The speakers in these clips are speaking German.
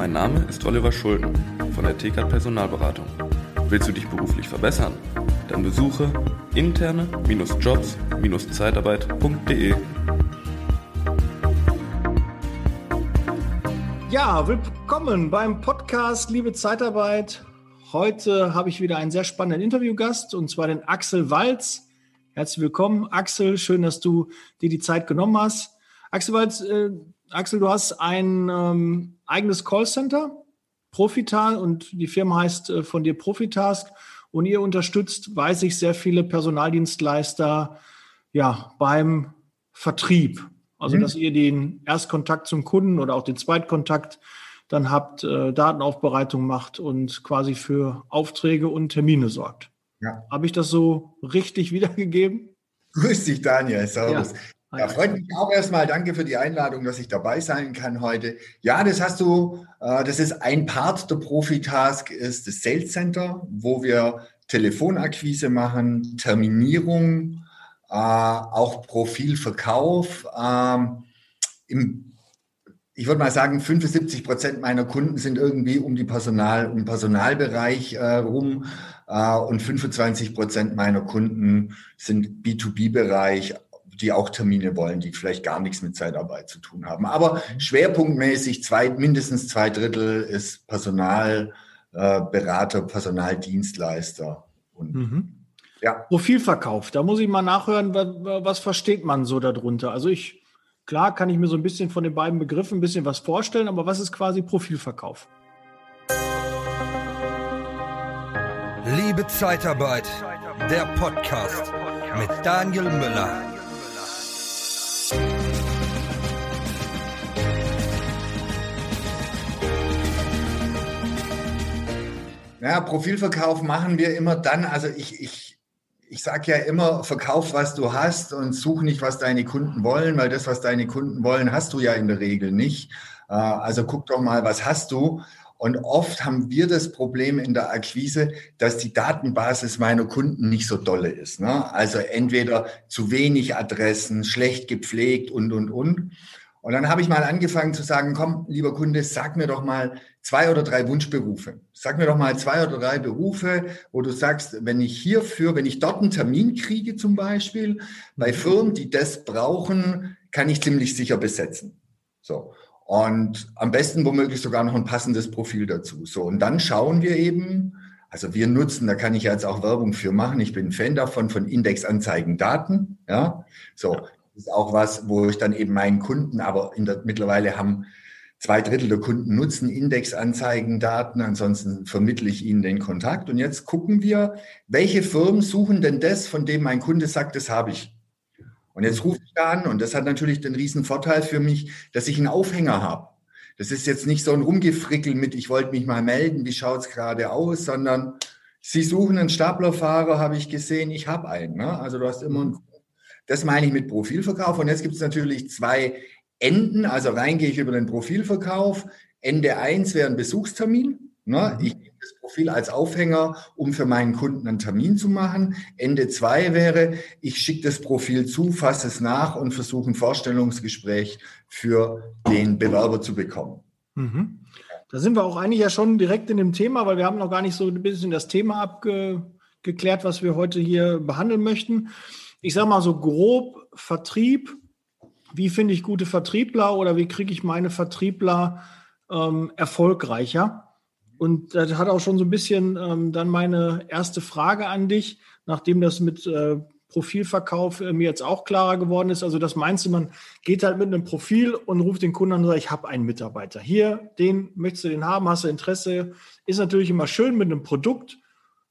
Mein Name ist Oliver Schulden von der TK Personalberatung. Willst du dich beruflich verbessern? Dann besuche interne-jobs-zeitarbeit.de. Ja, willkommen beim Podcast Liebe Zeitarbeit. Heute habe ich wieder einen sehr spannenden Interviewgast und zwar den Axel Walz. Herzlich willkommen, Axel. Schön, dass du dir die Zeit genommen hast. Axel Walz, äh, Axel, du hast ein ähm, eigenes Callcenter, Profital, und die Firma heißt äh, von dir Profitask. Und ihr unterstützt, weiß ich, sehr viele Personaldienstleister ja, beim Vertrieb. Also, mhm. dass ihr den Erstkontakt zum Kunden oder auch den Zweitkontakt dann habt, äh, Datenaufbereitung macht und quasi für Aufträge und Termine sorgt. Ja. Habe ich das so richtig wiedergegeben? Grüß dich, Daniel. Servus. Ja. Ja, freut mich auch erstmal. Danke für die Einladung, dass ich dabei sein kann heute. Ja, das hast du, äh, das ist ein Part der Profitask, ist das Sales Center, wo wir Telefonakquise machen, Terminierung, äh, auch Profilverkauf. Ähm, ich würde mal sagen, 75 Prozent meiner Kunden sind irgendwie um die Personal, um Personalbereich äh, rum und 25 Prozent meiner Kunden sind B2B-Bereich, die auch Termine wollen, die vielleicht gar nichts mit Zeitarbeit zu tun haben. Aber mhm. schwerpunktmäßig zwei, mindestens zwei Drittel ist Personalberater, äh, Personaldienstleister. Und, mhm. ja. Profilverkauf, da muss ich mal nachhören, was, was versteht man so darunter? Also ich, klar kann ich mir so ein bisschen von den beiden Begriffen ein bisschen was vorstellen, aber was ist quasi Profilverkauf? Liebe Zeitarbeit, der Podcast mit Daniel Müller. Ja, Profilverkauf machen wir immer dann, also ich, ich, ich sage ja immer, verkauf, was du hast und such nicht, was deine Kunden wollen, weil das, was deine Kunden wollen, hast du ja in der Regel nicht. Äh, also guck doch mal, was hast du? Und oft haben wir das Problem in der Akquise, dass die Datenbasis meiner Kunden nicht so dolle ist. Ne? Also entweder zu wenig Adressen, schlecht gepflegt und, und, und. Und dann habe ich mal angefangen zu sagen, komm, lieber Kunde, sag mir doch mal zwei oder drei Wunschberufe. Sag mir doch mal zwei oder drei Berufe, wo du sagst, wenn ich hierfür, wenn ich dort einen Termin kriege zum Beispiel, bei. Firmen, die das brauchen, kann ich ziemlich sicher besetzen. So. Und am besten womöglich sogar noch ein passendes Profil dazu. So. Und dann schauen wir eben, also wir nutzen, da kann ich jetzt auch Werbung für machen. Ich bin Fan davon, von Indexanzeigen Daten. Ja, so ist auch was, wo ich dann eben meinen Kunden, aber der, mittlerweile haben zwei Drittel der Kunden nutzen Indexanzeigendaten, ansonsten vermittle ich ihnen den Kontakt. Und jetzt gucken wir, welche Firmen suchen denn das, von dem mein Kunde sagt, das habe ich. Und jetzt rufe ich da an und das hat natürlich den riesen Vorteil für mich, dass ich einen Aufhänger habe. Das ist jetzt nicht so ein Rumgefrickel mit, ich wollte mich mal melden, wie schaut's gerade aus, sondern Sie suchen einen Staplerfahrer, habe ich gesehen, ich habe einen. Ne? Also du hast immer einen das meine ich mit Profilverkauf. Und jetzt gibt es natürlich zwei Enden. Also rein gehe ich über den Profilverkauf. Ende eins wäre ein Besuchstermin. Ne? Mhm. Ich nehme das Profil als Aufhänger, um für meinen Kunden einen Termin zu machen. Ende zwei wäre, ich schicke das Profil zu, fasse es nach und versuche ein Vorstellungsgespräch für den Bewerber zu bekommen. Mhm. Da sind wir auch eigentlich ja schon direkt in dem Thema, weil wir haben noch gar nicht so ein bisschen das Thema abgeklärt, was wir heute hier behandeln möchten ich sage mal so grob Vertrieb. Wie finde ich gute Vertriebler oder wie kriege ich meine Vertriebler ähm, erfolgreicher? Und das hat auch schon so ein bisschen ähm, dann meine erste Frage an dich, nachdem das mit äh, Profilverkauf äh, mir jetzt auch klarer geworden ist. Also das meinst du, man geht halt mit einem Profil und ruft den Kunden an und sagt, ich habe einen Mitarbeiter. Hier, den möchtest du den haben, hast du Interesse. Ist natürlich immer schön mit einem Produkt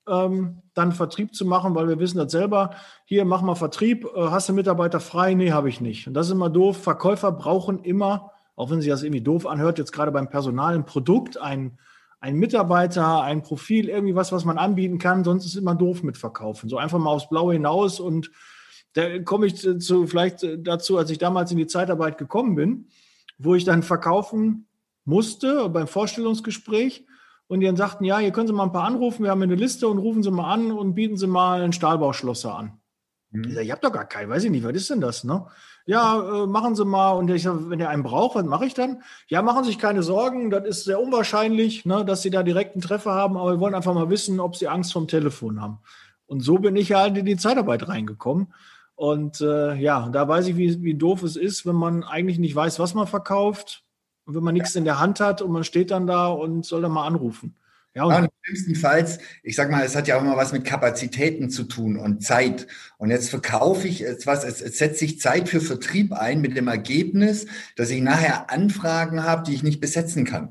ähm, dann Vertrieb zu machen, weil wir wissen das selber. Hier, mach mal Vertrieb. Äh, hast du Mitarbeiter frei? Nee, habe ich nicht. Und das ist immer doof. Verkäufer brauchen immer, auch wenn sich das irgendwie doof anhört, jetzt gerade beim Personal ein Produkt, ein, ein Mitarbeiter, ein Profil, irgendwie was, was man anbieten kann. Sonst ist es immer doof mit Verkaufen. So einfach mal aufs Blaue hinaus. Und da komme ich zu, vielleicht dazu, als ich damals in die Zeitarbeit gekommen bin, wo ich dann verkaufen musste beim Vorstellungsgespräch und die dann sagten, ja, hier können Sie mal ein paar anrufen, wir haben eine Liste und rufen Sie mal an und bieten Sie mal einen Stahlbauschlosser an. Mhm. Ich, sag, ich habe doch gar keinen, weiß ich nicht, was ist denn das? Ne? ja, äh, machen Sie mal. Und ich sage, wenn ihr einen braucht, was mache ich dann? Ja, machen Sie sich keine Sorgen, das ist sehr unwahrscheinlich, ne, dass Sie da direkt einen Treffer haben, aber wir wollen einfach mal wissen, ob Sie Angst vom Telefon haben. Und so bin ich halt in die Zeitarbeit reingekommen. Und äh, ja, da weiß ich, wie, wie doof es ist, wenn man eigentlich nicht weiß, was man verkauft und wenn man nichts in der Hand hat und man steht dann da und soll dann mal anrufen. Ja, und ja, schlimmstenfalls, ich sag mal, es hat ja auch immer was mit Kapazitäten zu tun und Zeit. Und jetzt verkaufe ich etwas, es, es setzt sich Zeit für Vertrieb ein mit dem Ergebnis, dass ich nachher Anfragen habe, die ich nicht besetzen kann.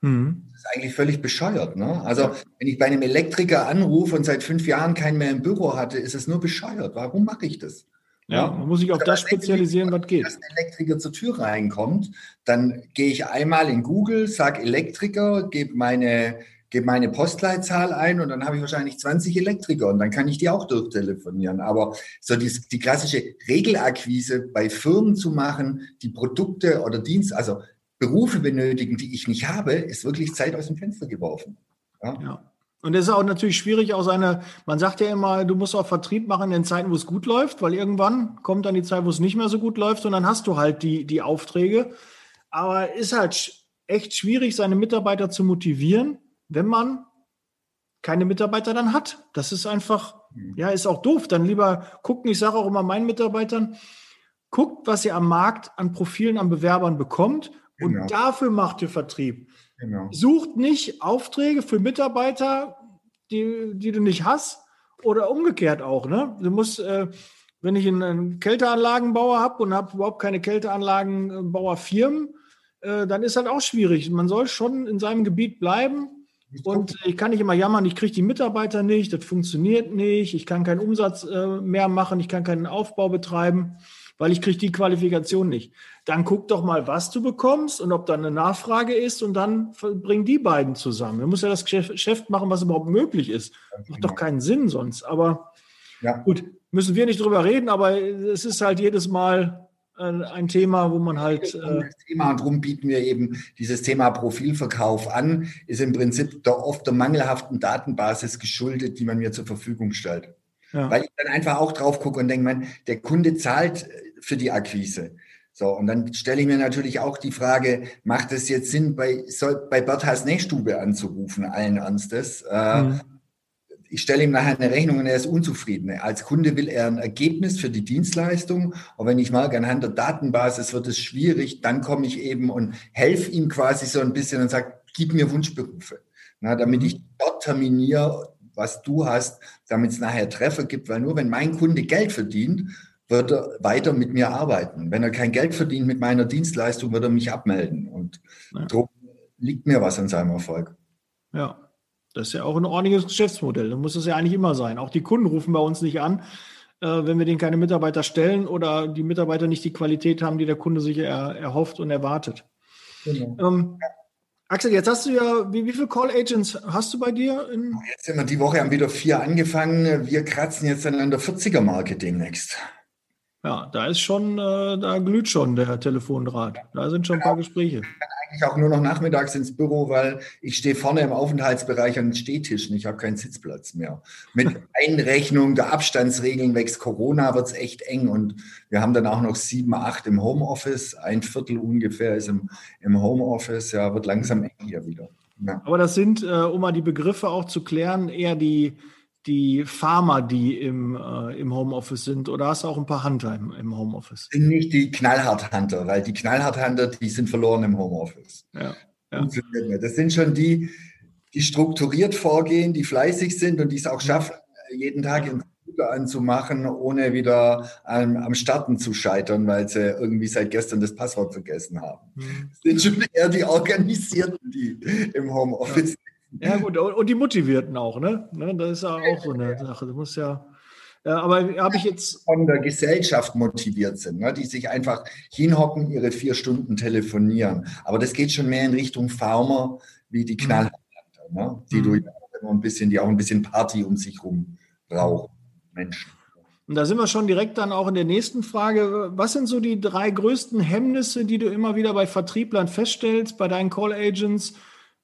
Mhm. Das ist eigentlich völlig bescheuert. Ne? Also, wenn ich bei einem Elektriker anrufe und seit fünf Jahren keinen mehr im Büro hatte, ist es nur bescheuert. Warum mache ich das? Ja, man muss sich auf das spezialisieren, was geht. Wenn ein Elektriker zur Tür reinkommt, dann gehe ich einmal in Google, sage Elektriker, gebe meine gebe meine Postleitzahl ein und dann habe ich wahrscheinlich 20 Elektriker und dann kann ich die auch durchtelefonieren. Aber so die, die klassische Regelakquise bei Firmen zu machen, die Produkte oder Dienste, also Berufe benötigen, die ich nicht habe, ist wirklich Zeit aus dem Fenster geworfen. Ja. ja. Und es ist auch natürlich schwierig, auch seine, man sagt ja immer, du musst auch Vertrieb machen in Zeiten, wo es gut läuft, weil irgendwann kommt dann die Zeit, wo es nicht mehr so gut läuft und dann hast du halt die, die Aufträge. Aber ist halt echt schwierig, seine Mitarbeiter zu motivieren, wenn man keine Mitarbeiter dann hat. Das ist einfach, mhm. ja, ist auch doof. Dann lieber gucken, ich sage auch immer meinen Mitarbeitern, guckt, was ihr am Markt an Profilen, an Bewerbern bekommt und genau. dafür macht ihr Vertrieb. Genau. Sucht nicht Aufträge für Mitarbeiter, die, die du nicht hast oder umgekehrt auch. Ne? Du musst, äh, wenn ich einen Kälteanlagenbauer habe und habe überhaupt keine Kälteanlagenbauerfirmen, äh, dann ist das auch schwierig. Man soll schon in seinem Gebiet bleiben und ich kann nicht immer jammern, ich kriege die Mitarbeiter nicht, das funktioniert nicht, ich kann keinen Umsatz äh, mehr machen, ich kann keinen Aufbau betreiben, weil ich kriege die Qualifikation nicht. Dann guck doch mal, was du bekommst und ob da eine Nachfrage ist und dann bring die beiden zusammen. Du musst ja das Geschäft machen, was überhaupt möglich ist. Macht genau. doch keinen Sinn sonst. Aber ja. gut, müssen wir nicht drüber reden, aber es ist halt jedes Mal ein Thema, wo man halt. Äh Thema und darum bieten wir eben dieses Thema Profilverkauf an, ist im Prinzip der, oft der mangelhaften Datenbasis geschuldet, die man mir zur Verfügung stellt. Ja. Weil ich dann einfach auch drauf gucke und denke, man, der Kunde zahlt äh, für die Akquise. So, und dann stelle ich mir natürlich auch die Frage, macht es jetzt Sinn, bei, soll, bei Berthas Nähstube anzurufen, allen Ernstes? Äh, mhm ich stelle ihm nachher eine Rechnung und er ist unzufrieden. Als Kunde will er ein Ergebnis für die Dienstleistung. Und wenn ich merke, anhand der Datenbasis wird es schwierig, dann komme ich eben und helfe ihm quasi so ein bisschen und sage, gib mir Wunschberufe. Na, damit ich dort terminiere, was du hast, damit es nachher Treffer gibt. Weil nur wenn mein Kunde Geld verdient, wird er weiter mit mir arbeiten. Wenn er kein Geld verdient mit meiner Dienstleistung, wird er mich abmelden. Und ja. darum liegt mir was an seinem Erfolg. Ja, das ist ja auch ein ordentliches Geschäftsmodell. Da muss es ja eigentlich immer sein. Auch die Kunden rufen bei uns nicht an, äh, wenn wir denen keine Mitarbeiter stellen oder die Mitarbeiter nicht die Qualität haben, die der Kunde sich er, erhofft und erwartet. Genau. Ähm, Axel, jetzt hast du ja, wie, wie viele Call Agents hast du bei dir? jetzt sind wir die Woche haben wieder vier angefangen. Wir kratzen jetzt dann an der 40er-Marke demnächst. Ja, da ist schon, äh, da glüht schon der Telefondraht. Da sind schon ein paar Gespräche. Ich kann eigentlich auch nur noch nachmittags ins Büro, weil ich stehe vorne im Aufenthaltsbereich an den Stehtischen. Ich habe keinen Sitzplatz mehr. Mit Einrechnung der Abstandsregeln wächst Corona, wird es echt eng. Und wir haben dann auch noch sieben, acht im Homeoffice. Ein Viertel ungefähr ist im, im Homeoffice. Ja, wird langsam eng hier wieder. Ja. Aber das sind, äh, um mal die Begriffe auch zu klären, eher die die Farmer, die im, äh, im Homeoffice sind? Oder hast du auch ein paar Hunter im, im Homeoffice? Sind nicht die Knallhart-Hunter, weil die Knallhart-Hunter, die sind verloren im Homeoffice. Ja, ja. Das sind schon die, die strukturiert vorgehen, die fleißig sind und die es auch schaffen, jeden Tag in Computer anzumachen, ohne wieder am, am Starten zu scheitern, weil sie irgendwie seit gestern das Passwort vergessen haben. Mhm. Das sind schon eher die Organisierten, die im Homeoffice ja. Ja, gut, und die Motivierten auch, ne? ne das ist ja auch so eine Sache. Du musst ja. Ja, aber habe ich jetzt. Von der Gesellschaft motiviert sind, ne? die sich einfach hinhocken, ihre vier Stunden telefonieren. Aber das geht schon mehr in Richtung Farmer wie die mhm. Knallharter, ne? die mhm. du ein bisschen, die auch ein bisschen Party um sich rum brauchen. Menschen. Und da sind wir schon direkt dann auch in der nächsten Frage. Was sind so die drei größten Hemmnisse, die du immer wieder bei Vertrieblern feststellst, bei deinen Call Agents?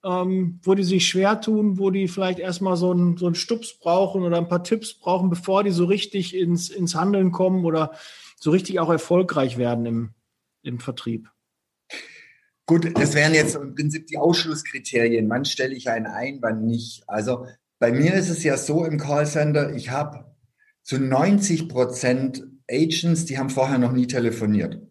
Ähm, wo die sich schwer tun, wo die vielleicht erstmal so einen, so einen Stups brauchen oder ein paar Tipps brauchen, bevor die so richtig ins, ins Handeln kommen oder so richtig auch erfolgreich werden im, im Vertrieb? Gut, das wären jetzt im Prinzip die Ausschlusskriterien. Wann stelle ich einen ein, wann nicht? Also bei mir ist es ja so im Callcenter, ich habe zu 90 Prozent Agents, die haben vorher noch nie telefoniert.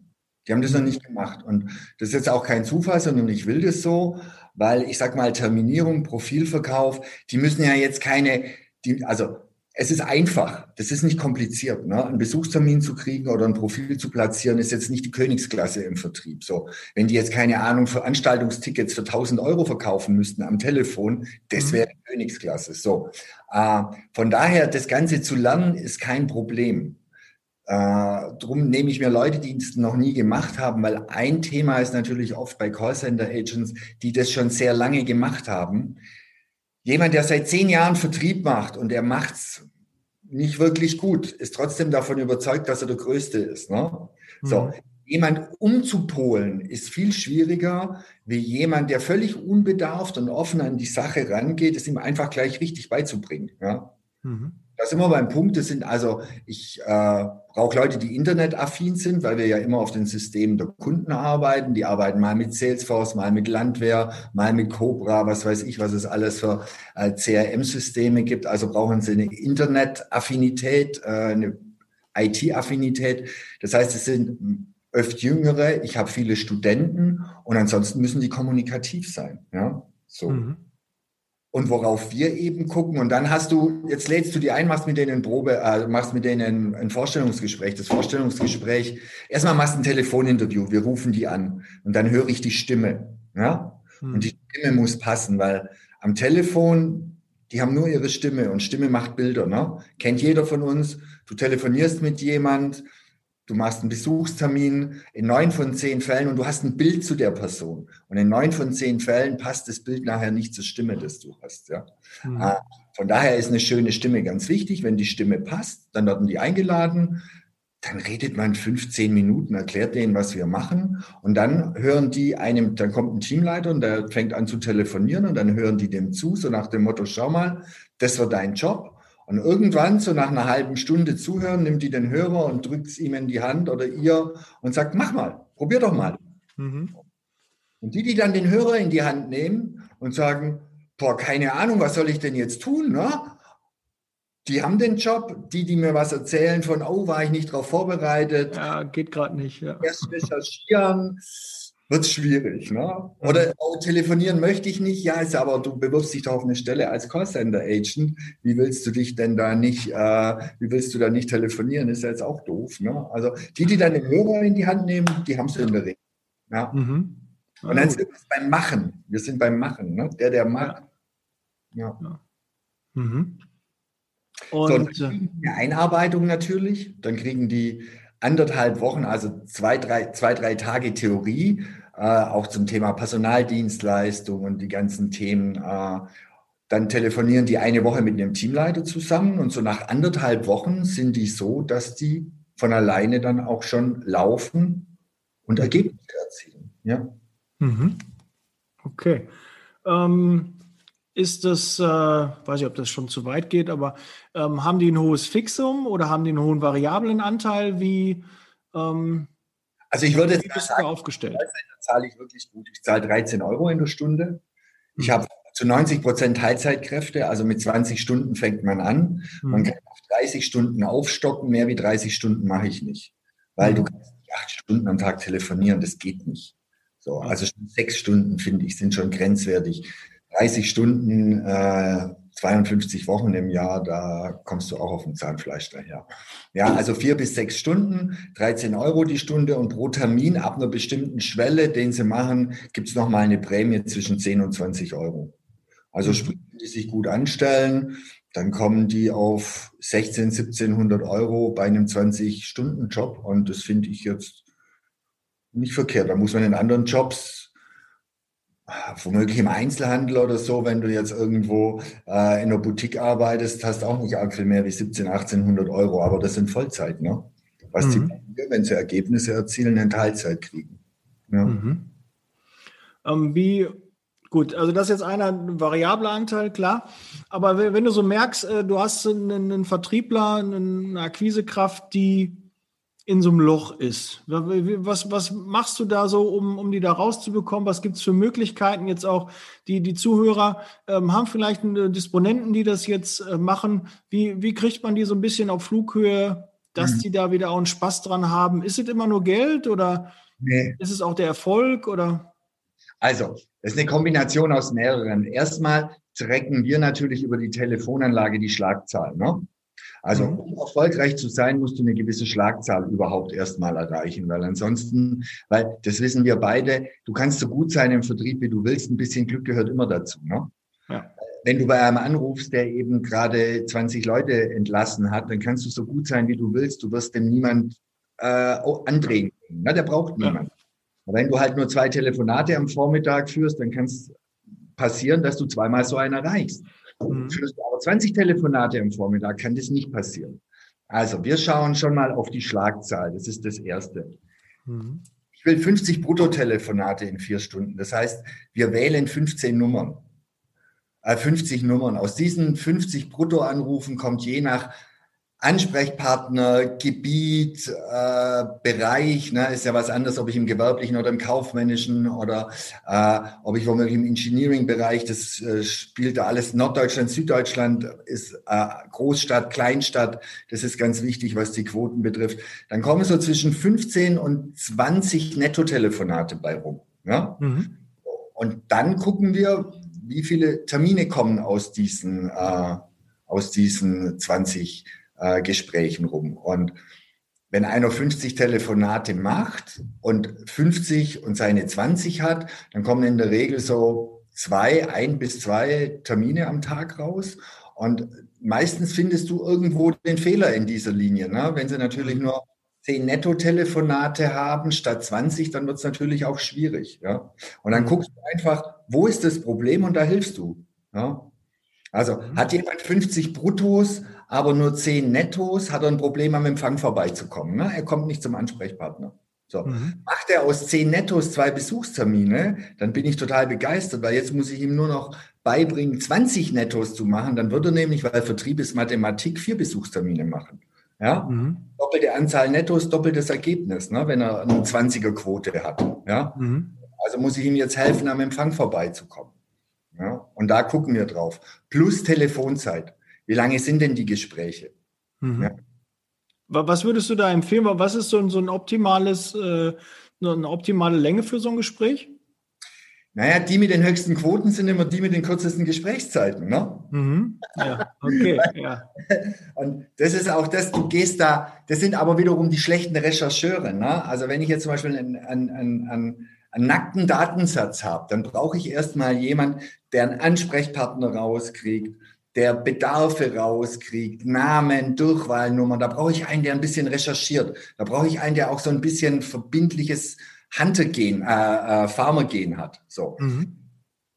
Die haben das noch nicht gemacht. Und das ist jetzt auch kein Zufall, sondern ich will das so, weil ich sag mal Terminierung, Profilverkauf, die müssen ja jetzt keine, die, also es ist einfach, das ist nicht kompliziert. Ne? Einen Besuchstermin zu kriegen oder ein Profil zu platzieren, ist jetzt nicht die Königsklasse im Vertrieb. So, wenn die jetzt keine Ahnung Veranstaltungstickets für 1000 Euro verkaufen müssten am Telefon, das mhm. wäre Königsklasse. So, äh, von daher das Ganze zu lernen ist kein Problem. Äh, drum nehme ich mir Leute, die es noch nie gemacht haben, weil ein Thema ist natürlich oft bei Callcenter Agents, die das schon sehr lange gemacht haben jemand, der seit zehn Jahren Vertrieb macht und er macht's nicht wirklich gut, ist trotzdem davon überzeugt, dass er der Größte ist. Ne? Mhm. So, jemand umzupolen ist viel schwieriger, wie jemand, der völlig unbedarft und offen an die Sache rangeht, es ihm einfach gleich richtig beizubringen. Ja? Mhm. Da sind wir beim Punkt, das sind also, ich äh, brauche Leute, die internetaffin sind, weil wir ja immer auf den Systemen der Kunden arbeiten. Die arbeiten mal mit Salesforce, mal mit Landwehr, mal mit Cobra, was weiß ich, was es alles für äh, CRM-Systeme gibt. Also brauchen sie eine Internetaffinität, äh, eine IT-Affinität. Das heißt, es sind oft Jüngere, ich habe viele Studenten und ansonsten müssen die kommunikativ sein. Ja, so. Mhm und worauf wir eben gucken. Und dann hast du, jetzt lädst du die ein, machst mit denen ein Probe, äh, machst mit denen ein Vorstellungsgespräch. Das Vorstellungsgespräch, erstmal machst du ein Telefoninterview, wir rufen die an und dann höre ich die Stimme. Ja? Hm. Und die Stimme muss passen, weil am Telefon, die haben nur ihre Stimme und Stimme macht Bilder. Ne? Kennt jeder von uns. Du telefonierst mit jemand, du machst einen Besuchstermin in neun von zehn Fällen und du hast ein Bild zu der Person. Und in neun von zehn Fällen passt das Bild nachher nicht zur Stimme, das du hast. Ja. Mhm. Von daher ist eine schöne Stimme ganz wichtig. Wenn die Stimme passt, dann werden die eingeladen. Dann redet man 15 Minuten, erklärt denen, was wir machen. Und dann hören die einem, dann kommt ein Teamleiter und der fängt an zu telefonieren und dann hören die dem zu, so nach dem Motto, schau mal, das wird dein Job. Und irgendwann, so nach einer halben Stunde zuhören, nimmt die den Hörer und drückt es ihm in die Hand oder ihr und sagt, mach mal, probier doch mal. Mhm. Und die, die dann den Hörer in die Hand nehmen und sagen, boah, keine Ahnung, was soll ich denn jetzt tun? Ne? Die haben den Job, die, die mir was erzählen von, oh, war ich nicht darauf vorbereitet. Ja, geht gerade nicht. Ja. Erst recherchieren wird es schwierig. Ne? Oder oh, telefonieren möchte ich nicht. Ja, ist aber du bewirbst dich doch auf eine Stelle als Callcenter-Agent. Wie willst du dich denn da nicht, äh, wie willst du da nicht telefonieren? Ist ja jetzt auch doof. Ne? Also die, die dann den Hörer in die Hand nehmen, die haben es in der Regel. Ja? Mhm. Und dann sind wir beim Machen. Wir sind beim Machen. Ne? Der, der macht. Ja. ja. Mhm. Und, so, dann kriegen die eine Einarbeitung natürlich. Dann kriegen die anderthalb Wochen, also zwei, drei, zwei, drei Tage Theorie, äh, auch zum Thema Personaldienstleistung und die ganzen Themen. Äh, dann telefonieren die eine Woche mit einem Teamleiter zusammen und so nach anderthalb Wochen sind die so, dass die von alleine dann auch schon laufen und Ergebnisse erzielen. Ja. Mhm. Okay. Ähm, ist das, äh, weiß ich, ob das schon zu weit geht, aber ähm, haben die ein hohes Fixum oder haben die einen hohen variablen Anteil? Wie, ähm, also ich würde jetzt sagen, aufgestellt? zahle ich wirklich gut. Ich zahle 13 Euro in der Stunde. Ich mhm. habe zu 90 Prozent Teilzeitkräfte, also mit 20 Stunden fängt man an. Mhm. Man kann auf 30 Stunden aufstocken, mehr wie 30 Stunden mache ich nicht. Weil mhm. du kannst nicht acht Stunden am Tag telefonieren, das geht nicht. So, also schon sechs Stunden, finde ich, sind schon grenzwertig. 30 Stunden, äh, 52 Wochen im Jahr, da kommst du auch auf dem Zahnfleisch daher. Ja, also vier bis sechs Stunden, 13 Euro die Stunde und pro Termin ab einer bestimmten Schwelle, den sie machen, gibt es nochmal eine Prämie zwischen 10 und 20 Euro. Also mhm. sprich, die sich gut anstellen, dann kommen die auf 16, 1700 Euro bei einem 20-Stunden-Job und das finde ich jetzt nicht verkehrt. Da muss man in anderen Jobs womöglich im Einzelhandel oder so, wenn du jetzt irgendwo äh, in einer Boutique arbeitest, hast auch nicht arg viel mehr wie 17, 1800 Euro, aber das sind Vollzeit, ne? Was mhm. die, wenn sie Ergebnisse erzielen, in Teilzeit kriegen. Ja. Mhm. Ähm, wie, gut, also das ist jetzt einer ein variabler Anteil, klar, aber wenn du so merkst, äh, du hast einen, einen Vertriebler, eine Akquisekraft, die in so einem Loch ist. Was, was machst du da so, um, um die da rauszubekommen? Was gibt es für Möglichkeiten jetzt auch? Die, die Zuhörer ähm, haben vielleicht Disponenten, die das jetzt äh, machen. Wie, wie kriegt man die so ein bisschen auf Flughöhe, dass mhm. die da wieder auch einen Spaß dran haben? Ist es immer nur Geld oder nee. ist es auch der Erfolg oder? Also, es ist eine Kombination aus mehreren. Erstmal tracken wir natürlich über die Telefonanlage die Schlagzahl. Ne? Also mhm. um erfolgreich zu sein, musst du eine gewisse Schlagzahl überhaupt erstmal erreichen, weil ansonsten, weil das wissen wir beide, du kannst so gut sein im Vertrieb, wie du willst, ein bisschen Glück gehört immer dazu. Ne? Ja. Wenn du bei einem anrufst, der eben gerade 20 Leute entlassen hat, dann kannst du so gut sein, wie du willst, du wirst dem niemand äh, andrehen. Ne? Der braucht niemand. Aber wenn du halt nur zwei Telefonate am Vormittag führst, dann kann es passieren, dass du zweimal so einen erreichst. Mhm. Führst du aber 20 Telefonate am Vormittag, kann das nicht passieren. Also wir schauen schon mal auf die Schlagzahl. Das ist das Erste. Mhm. Ich will 50 Bruttotelefonate in vier Stunden. Das heißt, wir wählen 15 Nummern. 50 äh, Nummern. Aus diesen 50 Bruttoanrufen kommt je nach Ansprechpartner, Gebiet, äh, Bereich, ne, ist ja was anderes, ob ich im gewerblichen oder im kaufmännischen oder äh, ob ich womöglich im Engineering-Bereich, das äh, spielt da alles. Norddeutschland, Süddeutschland ist äh, Großstadt, Kleinstadt, das ist ganz wichtig, was die Quoten betrifft. Dann kommen so zwischen 15 und 20 Nettotelefonate bei rum. Ja? Mhm. Und dann gucken wir, wie viele Termine kommen aus diesen, äh, aus diesen 20 äh, Gesprächen rum. Und wenn einer 50 Telefonate macht und 50 und seine 20 hat, dann kommen in der Regel so zwei, ein bis zwei Termine am Tag raus. Und meistens findest du irgendwo den Fehler in dieser Linie. Ne? Wenn sie natürlich nur 10 Netto-Telefonate haben statt 20, dann wird es natürlich auch schwierig. Ja? Und dann guckst du einfach, wo ist das Problem und da hilfst du. Ja? Also mhm. hat jemand 50 Bruttos, aber nur 10 Nettos, hat er ein Problem am Empfang vorbeizukommen. Ne? Er kommt nicht zum Ansprechpartner. So. Mhm. Macht er aus 10 Nettos zwei Besuchstermine, dann bin ich total begeistert, weil jetzt muss ich ihm nur noch beibringen, 20 Nettos zu machen. Dann würde er nämlich, weil Vertrieb ist Mathematik, vier Besuchstermine machen. Ja? Mhm. Doppelte Anzahl Nettos, doppeltes Ergebnis, ne? wenn er eine 20er-Quote hat. Ja? Mhm. Also muss ich ihm jetzt helfen, am Empfang vorbeizukommen. Ja? Und da gucken wir drauf. Plus Telefonzeit. Wie lange sind denn die Gespräche? Mhm. Ja? Was würdest du da empfehlen? Was ist so ein, so ein optimales, äh, eine optimale Länge für so ein Gespräch? Naja, die mit den höchsten Quoten sind immer die mit den kürzesten Gesprächszeiten. Ne? Mhm. Ja, okay. ja. Und das ist auch das, du gehst da, das sind aber wiederum die schlechten Rechercheure. Ne? Also wenn ich jetzt zum Beispiel einen, einen, einen, einen nackten Datensatz habe, dann brauche ich erstmal jemanden, der einen Ansprechpartner rauskriegt, der Bedarfe rauskriegt, Namen, Durchwahlnummern. Da brauche ich einen, der ein bisschen recherchiert. Da brauche ich einen, der auch so ein bisschen verbindliches Hunter-Gen, äh, äh, Farmer-Gen hat. So. Mhm.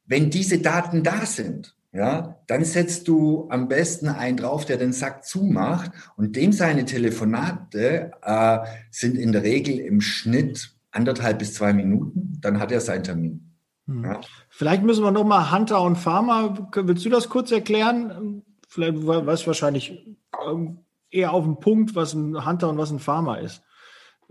Wenn diese Daten da sind, ja, dann setzt du am besten einen drauf, der den Sack zumacht und dem seine Telefonate äh, sind in der Regel im Schnitt anderthalb bis zwei Minuten, dann hat er seinen Termin. Hm. Ja. Vielleicht müssen wir noch mal Hunter und Farmer. Willst du das kurz erklären? Vielleicht weißt du wahrscheinlich ähm, eher auf den Punkt, was ein Hunter und was ein Farmer ist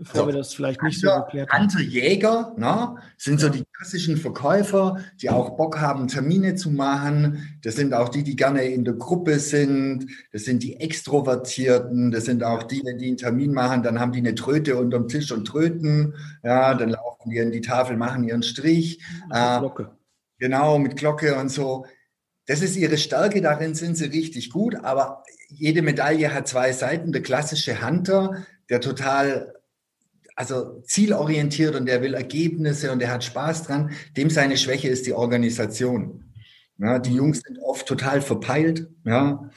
bevor so, wir das vielleicht nicht Hunter, so geklärt haben. Hunter Jäger ne, sind so die klassischen Verkäufer, die auch Bock haben, Termine zu machen. Das sind auch die, die gerne in der Gruppe sind. Das sind die Extrovertierten. Das sind auch die, wenn die einen Termin machen, dann haben die eine Tröte unterm Tisch und tröten. Ja, dann laufen die an die Tafel, machen ihren Strich. Mit äh, Glocke. Genau, mit Glocke und so. Das ist ihre Stärke, darin sind sie richtig gut, aber jede Medaille hat zwei Seiten. Der klassische Hunter, der total also zielorientiert und der will Ergebnisse und der hat Spaß dran. Dem seine Schwäche ist die Organisation. Ja, die Jungs sind oft total verpeilt. Ja,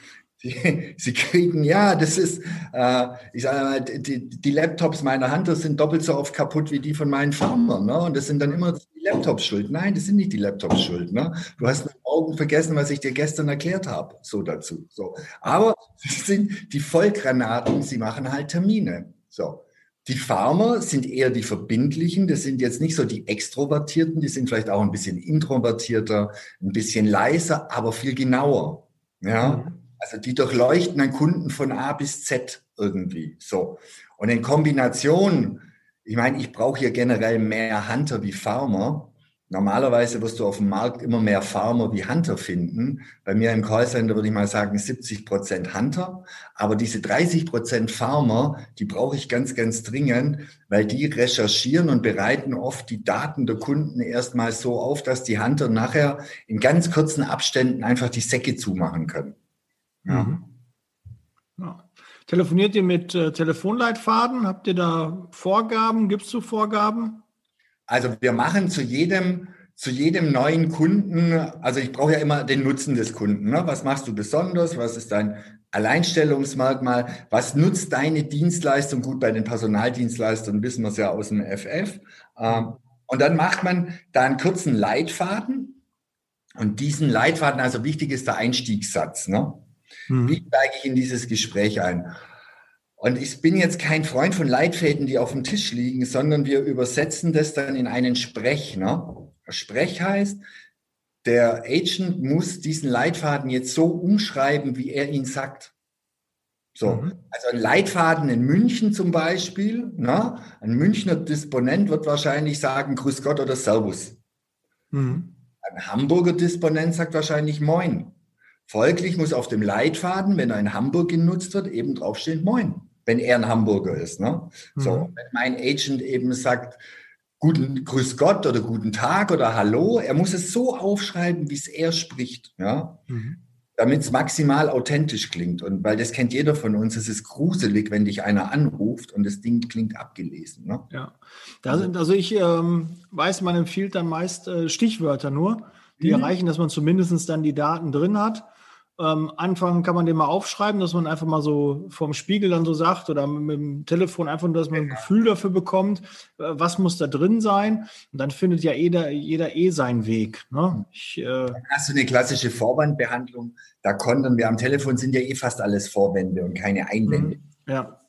die, sie kriegen, ja, das ist, äh, ich sage mal, die, die, Laptops meiner das sind doppelt so oft kaputt wie die von meinen Farmern. Ne? Und das sind dann immer die Laptops schuld. Nein, das sind nicht die Laptops schuld. Ne? Du hast mit Augen vergessen, was ich dir gestern erklärt habe. So dazu. So. Aber es sind die Vollgranaten, sie machen halt Termine. So. Die Farmer sind eher die Verbindlichen, das sind jetzt nicht so die Extrovertierten, die sind vielleicht auch ein bisschen introvertierter, ein bisschen leiser, aber viel genauer. Ja, mhm. also die durchleuchten einen Kunden von A bis Z. irgendwie. So. Und in Kombination, ich meine, ich brauche hier generell mehr Hunter wie Farmer. Normalerweise wirst du auf dem Markt immer mehr Farmer wie Hunter finden. Bei mir im Callcenter würde ich mal sagen 70 Prozent Hunter. Aber diese 30 Prozent Farmer, die brauche ich ganz, ganz dringend, weil die recherchieren und bereiten oft die Daten der Kunden erstmal so auf, dass die Hunter nachher in ganz kurzen Abständen einfach die Säcke zumachen können. Ja. Mhm. Ja. Telefoniert ihr mit äh, Telefonleitfaden? Habt ihr da Vorgaben? Gibst du Vorgaben? Also wir machen zu jedem, zu jedem neuen Kunden, also ich brauche ja immer den Nutzen des Kunden. Ne? Was machst du besonders? Was ist dein Alleinstellungsmerkmal? Was nutzt deine Dienstleistung? Gut, bei den Personaldienstleistern wissen wir es ja aus dem FF. Ähm, und dann macht man da einen kurzen Leitfaden. Und diesen Leitfaden, also wichtig ist der Einstiegssatz. Ne? Mhm. Wie steige ich in dieses Gespräch ein? Und ich bin jetzt kein Freund von Leitfäden, die auf dem Tisch liegen, sondern wir übersetzen das dann in einen Sprech. Ne? Sprech heißt, der Agent muss diesen Leitfaden jetzt so umschreiben, wie er ihn sagt. So, mhm. also ein Leitfaden in München zum Beispiel, ne? ein Münchner Disponent wird wahrscheinlich sagen Grüß Gott oder Servus. Mhm. Ein Hamburger Disponent sagt wahrscheinlich Moin. Folglich muss auf dem Leitfaden, wenn er in Hamburg genutzt wird, eben draufstehen Moin, wenn er ein Hamburger ist. Ne? Mhm. So, wenn mein Agent eben sagt, guten Grüß Gott oder guten Tag oder Hallo, er muss es so aufschreiben, wie es er spricht, ja? Mhm. damit es maximal authentisch klingt. Und weil das kennt jeder von uns, es ist gruselig, wenn dich einer anruft und das Ding klingt abgelesen. Ne? Ja, da sind, also ich ähm, weiß, man empfiehlt dann meist äh, Stichwörter nur, die mhm. erreichen, dass man zumindest dann die Daten drin hat. Ähm, anfangen kann man den mal aufschreiben, dass man einfach mal so vorm Spiegel dann so sagt oder mit dem Telefon einfach, dass man ein Gefühl dafür bekommt, äh, was muss da drin sein. Und dann findet ja jeder, jeder eh seinen Weg. Ne? Ich, äh dann hast du eine klassische Vorwandbehandlung. Da konnten wir am Telefon sind ja eh fast alles Vorwände und keine Einwände. Mhm. Ja.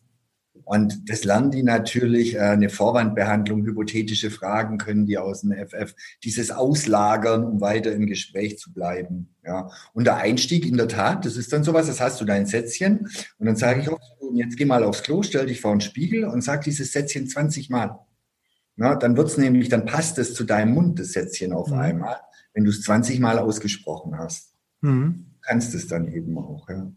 Und das lernen die natürlich, äh, eine Vorwandbehandlung, hypothetische Fragen können die aus dem FF, dieses Auslagern, um weiter im Gespräch zu bleiben. Ja. Und der Einstieg in der Tat, das ist dann sowas, das hast du dein Sätzchen und dann sage ich auch, jetzt geh mal aufs Klo, stell dich vor einen Spiegel und sag dieses Sätzchen 20 Mal. Na, dann wird's nämlich, dann passt es zu deinem Mund, das Sätzchen auf mhm. einmal, wenn du es 20 Mal ausgesprochen hast. Mhm. Du kannst es dann eben auch, ja.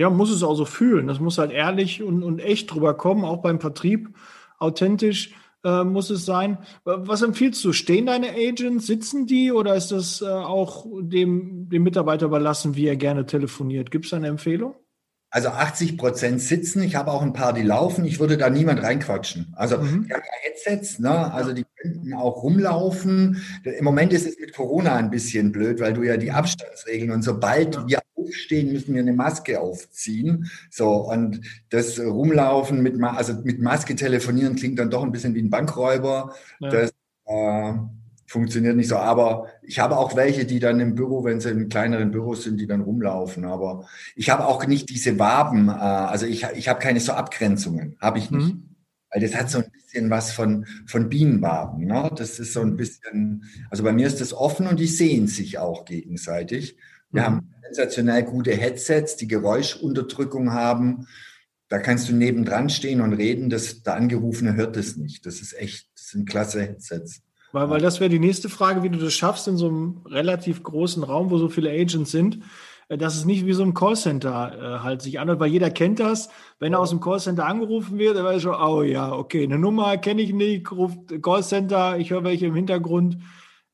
Ja, muss es auch so fühlen. Das muss halt ehrlich und, und echt drüber kommen, auch beim Vertrieb. Authentisch äh, muss es sein. Was empfiehlst du? Stehen deine Agents, sitzen die oder ist das äh, auch dem, dem Mitarbeiter überlassen, wie er gerne telefoniert? Gibt es eine Empfehlung? Also 80 Prozent sitzen. Ich habe auch ein paar, die laufen. Ich würde da niemand reinquatschen. Also mhm. die haben ja Headsets, ne? also die könnten auch rumlaufen. Im Moment ist es mit Corona ein bisschen blöd, weil du ja die Abstandsregeln und sobald ja. wir aufstehen, müssen wir eine Maske aufziehen. So und das Rumlaufen mit, also mit Maske telefonieren klingt dann doch ein bisschen wie ein Bankräuber. Ja. Das äh, funktioniert nicht so. Aber ich habe auch welche, die dann im Büro, wenn sie in kleineren Büros sind, die dann rumlaufen. Aber ich habe auch nicht diese Waben, äh, also ich, ich habe keine so Abgrenzungen, habe ich nicht. Mhm. Weil das hat so ein bisschen was von, von Bienenwaben. Ne? Das ist so ein bisschen, also bei mir ist das offen und die sehen sich auch gegenseitig. Wir mhm. haben sensationell gute Headsets, die Geräuschunterdrückung haben. Da kannst du nebendran stehen und reden, dass der Angerufene hört es nicht. Das ist echt, das sind klasse Headsets. Weil, weil das wäre die nächste Frage, wie du das schaffst in so einem relativ großen Raum, wo so viele Agents sind, äh, dass es nicht wie so ein Callcenter äh, halt sich anhört, weil jeder kennt das. Wenn er aus dem Callcenter angerufen wird, dann weiß schon, oh ja, okay, eine Nummer kenne ich nicht, ruft Callcenter, ich höre welche im Hintergrund.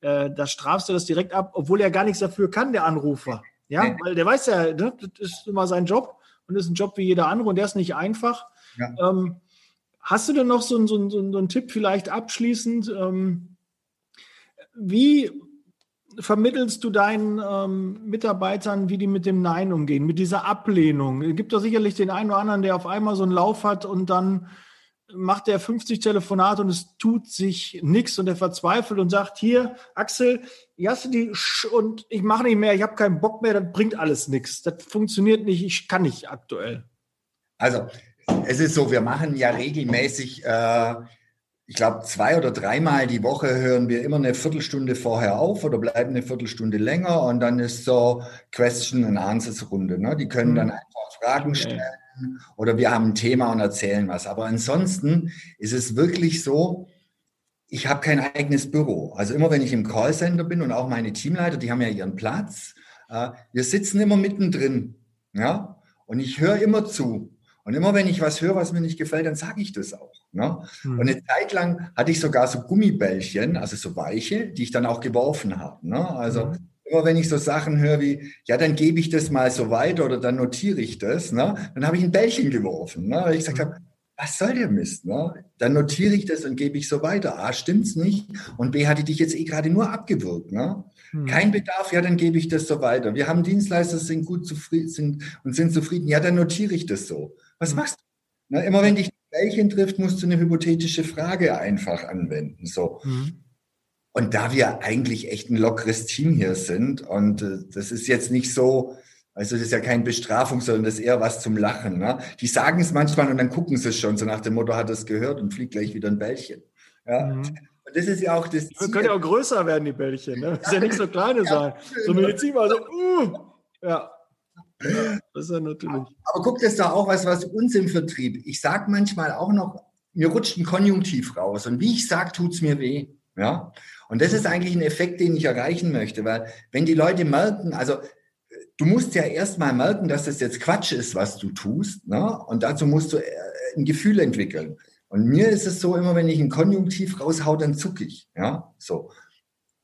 Äh, da strafst du das direkt ab, obwohl er gar nichts dafür kann, der Anrufer. Ja, weil der weiß ja, ne, das ist immer sein Job und das ist ein Job wie jeder andere und der ist nicht einfach. Ja. Ähm, hast du denn noch so, so, so, so einen Tipp vielleicht abschließend? Ähm, wie vermittelst du deinen ähm, Mitarbeitern, wie die mit dem Nein umgehen, mit dieser Ablehnung? Es gibt doch sicherlich den einen oder anderen, der auf einmal so einen Lauf hat und dann macht er 50 Telefonate und es tut sich nichts und er verzweifelt und sagt, hier, Axel, hier hast du die Sch und ich mache nicht mehr, ich habe keinen Bock mehr, das bringt alles nichts. Das funktioniert nicht, ich kann nicht aktuell. Also, es ist so, wir machen ja regelmäßig äh, ich glaube, zwei oder dreimal die Woche hören wir immer eine Viertelstunde vorher auf oder bleiben eine Viertelstunde länger und dann ist so Question and Answers Runde. Ne? Die können mhm. dann einfach Fragen stellen oder wir haben ein Thema und erzählen was. Aber ansonsten ist es wirklich so, ich habe kein eigenes Büro. Also immer wenn ich im Callcenter bin und auch meine Teamleiter, die haben ja ihren Platz, äh, wir sitzen immer mittendrin. Ja? Und ich höre immer zu. Und immer wenn ich was höre, was mir nicht gefällt, dann sage ich das auch. Ne? Mhm. Und eine Zeit lang hatte ich sogar so Gummibällchen, also so weiche, die ich dann auch geworfen habe. Ne? Also mhm. immer wenn ich so Sachen höre wie, ja, dann gebe ich das mal so weiter oder dann notiere ich das, ne? dann habe ich ein Bällchen geworfen. Ne? Weil ich gesagt mhm. habe, was soll der Mist? Ne? Dann notiere ich das und gebe ich so weiter. A, stimmt's nicht. Und B, hatte dich jetzt eh gerade nur abgewürgt. Ne? Hm. Kein Bedarf, ja, dann gebe ich das so weiter. Wir haben Dienstleister, sind gut zufrieden sind und sind zufrieden. Ja, dann notiere ich das so. Was hm. machst du? Na, immer wenn dich Bällchen trifft, musst du eine hypothetische Frage einfach anwenden. So. Hm. Und da wir eigentlich echt ein lockeres Team hier sind und äh, das ist jetzt nicht so, also das ist ja keine Bestrafung, sondern das ist eher was zum Lachen. Ne? Die sagen es manchmal und dann gucken sie es schon, so nach dem Motto, hat es gehört und fliegt gleich wieder ein Bällchen. Ja? Mhm. Und das ist ja auch das Ziel. Können ja auch größer werden, die Bällchen. Ne? Das ja, ja nicht so kleine ja, sein. So Medizin war so, uh, ja. Das ist natürlich. Aber guck, das doch auch was, was uns im Vertrieb. Ich sage manchmal auch noch, mir rutscht ein Konjunktiv raus. Und wie ich sage, tut es mir weh. Ja. Und das ist eigentlich ein Effekt, den ich erreichen möchte, weil wenn die Leute merken, also du musst ja erstmal merken, dass das jetzt Quatsch ist, was du tust. Ne? Und dazu musst du äh, ein Gefühl entwickeln. Und mir ist es so, immer wenn ich ein Konjunktiv raushau, dann zucke ich. Ja, so.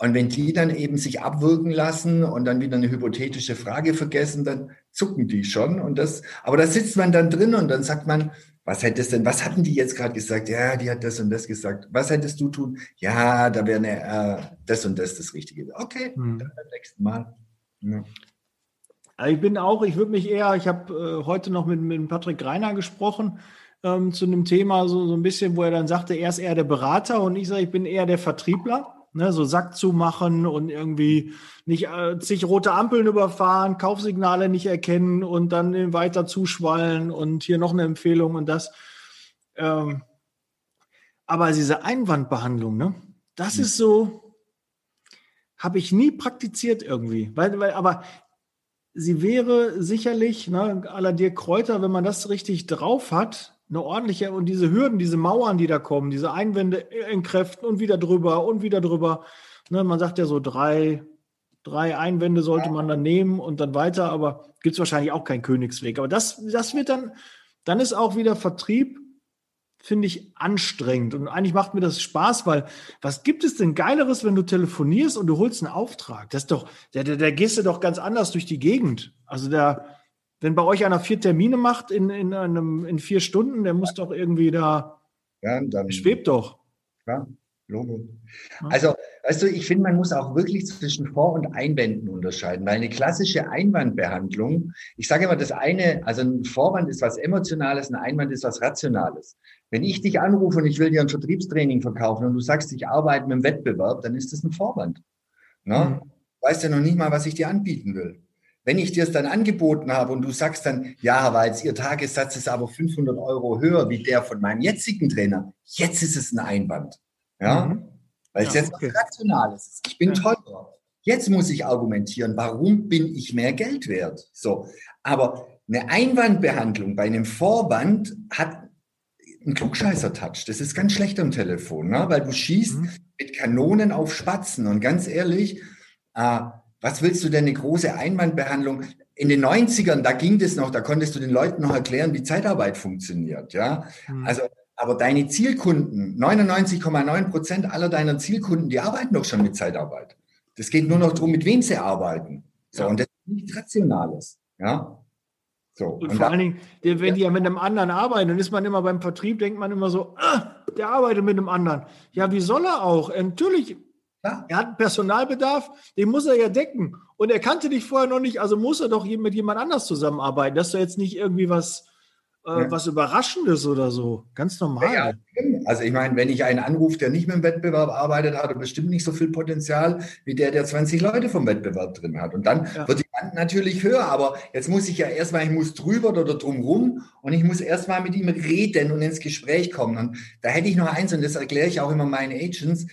Und wenn die dann eben sich abwirken lassen und dann wieder eine hypothetische Frage vergessen, dann zucken die schon. Und das, aber da sitzt man dann drin und dann sagt man, was hättest denn, was hatten die jetzt gerade gesagt? Ja, die hat das und das gesagt. Was hättest du tun? Ja, da wäre äh, das und das das Richtige. Okay, hm. dann beim nächsten Mal. Ja. Ich bin auch, ich würde mich eher, ich habe äh, heute noch mit, mit Patrick Greiner gesprochen ähm, zu einem Thema, so, so ein bisschen, wo er dann sagte, er ist eher der Berater und ich sage, ich bin eher der Vertriebler. Ne, so Sack zu machen und irgendwie nicht äh, zig rote Ampeln überfahren, Kaufsignale nicht erkennen und dann weiter zuschwallen und hier noch eine Empfehlung und das. Ähm, aber diese Einwandbehandlung, ne, das mhm. ist so, habe ich nie praktiziert irgendwie. Weil, weil, aber sie wäre sicherlich, ne, la Dirk Kräuter, wenn man das richtig drauf hat, eine ordentliche und diese Hürden, diese Mauern, die da kommen, diese Einwände entkräften und wieder drüber und wieder drüber. Ne, man sagt ja so drei, drei Einwände sollte man dann nehmen und dann weiter, aber gibt es wahrscheinlich auch keinen Königsweg. Aber das, das wird dann, dann ist auch wieder Vertrieb, finde ich, anstrengend. Und eigentlich macht mir das Spaß, weil was gibt es denn Geileres, wenn du telefonierst und du holst einen Auftrag? Das ist doch, der gehst du doch ganz anders durch die Gegend. Also der, wenn bei euch einer vier Termine macht in, in, einem, in vier Stunden, der muss doch irgendwie da. Ja, dann. Schwebt doch. Ja, Logo. Also, weißt du, ich finde, man muss auch wirklich zwischen Vor- und Einwänden unterscheiden, weil eine klassische Einwandbehandlung, ich sage immer, das eine, also ein Vorwand ist was Emotionales, ein Einwand ist was Rationales. Wenn ich dich anrufe und ich will dir ein Vertriebstraining verkaufen und du sagst, ich arbeite mit dem Wettbewerb, dann ist das ein Vorwand. Ne? Mhm. Weißt ja noch nicht mal, was ich dir anbieten will. Wenn ich dir es dann angeboten habe und du sagst dann, ja, weil jetzt Ihr Tagessatz ist aber 500 Euro höher wie der von meinem jetzigen Trainer, jetzt ist es ein Einwand. Ja, mhm. weil es ja, jetzt okay. rational ist. Ich bin ja. teurer. Jetzt muss ich argumentieren, warum bin ich mehr Geld wert? So. Aber eine Einwandbehandlung bei einem Vorwand hat einen Klugscheißer-Touch. Das ist ganz schlecht am Telefon, ne? weil du schießt mhm. mit Kanonen auf Spatzen. Und ganz ehrlich, äh, was willst du denn eine große Einwandbehandlung? In den 90ern, da ging das noch, da konntest du den Leuten noch erklären, wie Zeitarbeit funktioniert. Ja, mhm. also, aber deine Zielkunden, 99,9 Prozent aller deiner Zielkunden, die arbeiten doch schon mit Zeitarbeit. Das geht nur noch darum, mit wem sie arbeiten. So, ja. und das ist nichts Rationales. Ja. So, und, und vor allen Dingen, wenn die ja mit einem anderen arbeiten, dann ist man immer beim Vertrieb, denkt man immer so, ah, der arbeitet mit einem anderen. Ja, wie soll er auch? Natürlich ja. Er hat einen Personalbedarf, den muss er ja decken. Und er kannte dich vorher noch nicht, also muss er doch mit jemand anders zusammenarbeiten. Das ist doch jetzt nicht irgendwie was, äh, ja. was Überraschendes oder so. Ganz normal. Ja, also ich meine, wenn ich einen anrufe, der nicht mit dem Wettbewerb arbeitet, hat er bestimmt nicht so viel Potenzial wie der, der 20 Leute vom Wettbewerb drin hat. Und dann ja. wird die Wand natürlich höher. Aber jetzt muss ich ja erstmal, ich muss drüber oder drumrum und ich muss erstmal mit ihm reden und ins Gespräch kommen. Und da hätte ich noch eins, und das erkläre ich auch immer meinen Agents.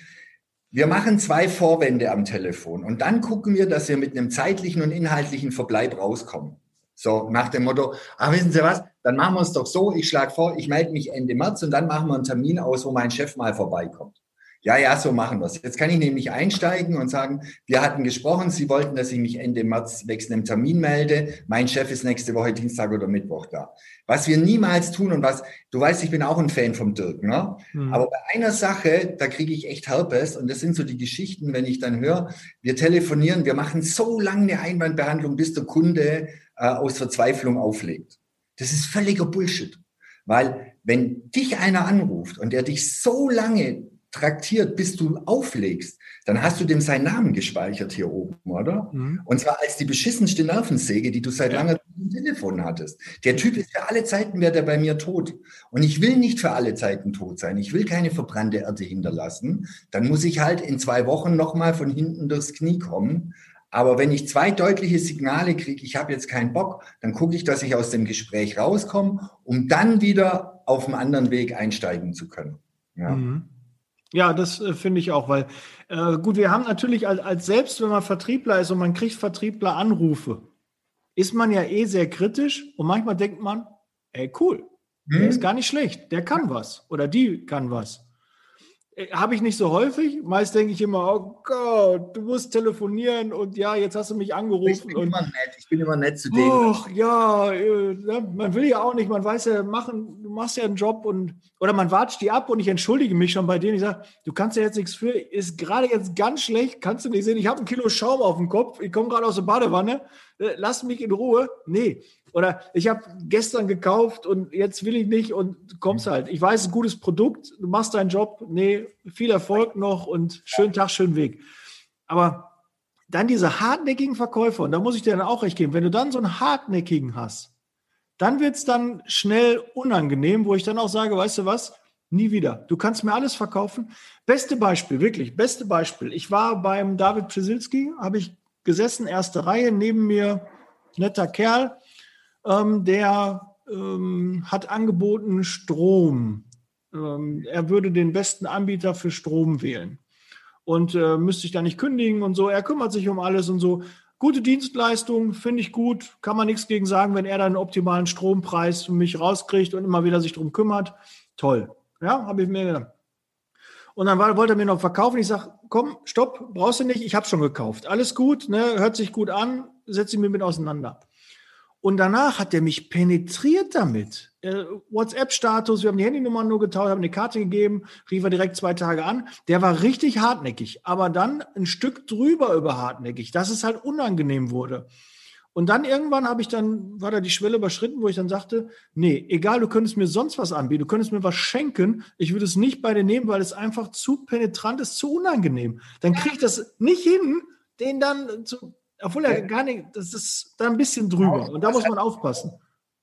Wir machen zwei Vorwände am Telefon und dann gucken wir, dass wir mit einem zeitlichen und inhaltlichen Verbleib rauskommen. So nach dem Motto, ach wissen Sie was, dann machen wir es doch so, ich schlage vor, ich melde mich Ende März und dann machen wir einen Termin aus, wo mein Chef mal vorbeikommt. Ja, ja, so machen wir es. Jetzt kann ich nämlich einsteigen und sagen, wir hatten gesprochen, Sie wollten, dass ich mich Ende März wechseln im Termin melde. Mein Chef ist nächste Woche Dienstag oder Mittwoch da. Was wir niemals tun und was, du weißt, ich bin auch ein Fan vom Dirk, ne? Mhm. Aber bei einer Sache, da kriege ich echt Herpes und das sind so die Geschichten, wenn ich dann höre, wir telefonieren, wir machen so lange eine Einwandbehandlung, bis der Kunde äh, aus Verzweiflung auflegt. Das ist völliger Bullshit. Weil wenn dich einer anruft und der dich so lange traktiert, bis du auflegst, dann hast du dem seinen Namen gespeichert hier oben, oder? Mhm. Und zwar als die beschissenste Nervensäge, die du seit ja. langer Zeit im Telefon hattest. Der Typ ist für alle Zeiten wäre der bei mir tot. Und ich will nicht für alle Zeiten tot sein. Ich will keine verbrannte Erde hinterlassen. Dann muss ich halt in zwei Wochen nochmal von hinten durchs Knie kommen. Aber wenn ich zwei deutliche Signale kriege, ich habe jetzt keinen Bock, dann gucke ich, dass ich aus dem Gespräch rauskomme, um dann wieder auf einem anderen Weg einsteigen zu können. Ja. Mhm. Ja, das äh, finde ich auch, weil äh, gut, wir haben natürlich als, als selbst, wenn man Vertriebler ist und man kriegt Vertriebler Anrufe, ist man ja eh sehr kritisch und manchmal denkt man, ey, cool, der mhm. ist gar nicht schlecht, der kann was oder die kann was. Äh, habe ich nicht so häufig. Meist denke ich immer, oh Gott, du musst telefonieren und ja, jetzt hast du mich angerufen. Ich bin und, immer nett, ich bin immer nett zu denen. Ach ja, äh, man will ja auch nicht, man weiß ja, machen, du machst ja einen Job und oder man watscht die ab und ich entschuldige mich schon bei denen. Ich sage, du kannst ja jetzt nichts für, ist gerade jetzt ganz schlecht, kannst du nicht sehen, ich habe ein Kilo Schaum auf dem Kopf, ich komme gerade aus der Badewanne, äh, lass mich in Ruhe. Nee, oder ich habe gestern gekauft und jetzt will ich nicht und kommst halt. Ich weiß, ein gutes Produkt, du machst deinen Job. Nee, viel Erfolg noch und schönen Tag, schönen Weg. Aber dann diese hartnäckigen Verkäufer, und da muss ich dir dann auch recht geben, wenn du dann so einen hartnäckigen hast, dann wird es dann schnell unangenehm, wo ich dann auch sage, weißt du was, nie wieder. Du kannst mir alles verkaufen. Beste Beispiel, wirklich, beste Beispiel. Ich war beim David Przesilski, habe ich gesessen, erste Reihe, neben mir netter Kerl, ähm, der ähm, hat angeboten Strom. Ähm, er würde den besten Anbieter für Strom wählen und äh, müsste ich da nicht kündigen und so. Er kümmert sich um alles und so. Gute Dienstleistung, finde ich gut, kann man nichts gegen sagen, wenn er dann einen optimalen Strompreis für mich rauskriegt und immer wieder sich darum kümmert. Toll. Ja, habe ich mir gedacht. Und dann war, wollte er mir noch verkaufen. Ich sage, komm, stopp, brauchst du nicht, ich habe schon gekauft. Alles gut, ne, hört sich gut an, setze ich mir mit auseinander. Und danach hat er mich penetriert damit. Äh, WhatsApp-Status, wir haben die Handynummern nur getauscht, haben eine Karte gegeben, rief er direkt zwei Tage an. Der war richtig hartnäckig, aber dann ein Stück drüber über hartnäckig, dass es halt unangenehm wurde. Und dann irgendwann habe ich dann, war da die Schwelle überschritten, wo ich dann sagte, nee, egal, du könntest mir sonst was anbieten, du könntest mir was schenken, ich würde es nicht bei dir nehmen, weil es einfach zu penetrant ist, zu unangenehm. Dann kriege ich das nicht hin, den dann zu obwohl er gar nicht, das ist da ein bisschen drüber. Und da muss man aufpassen.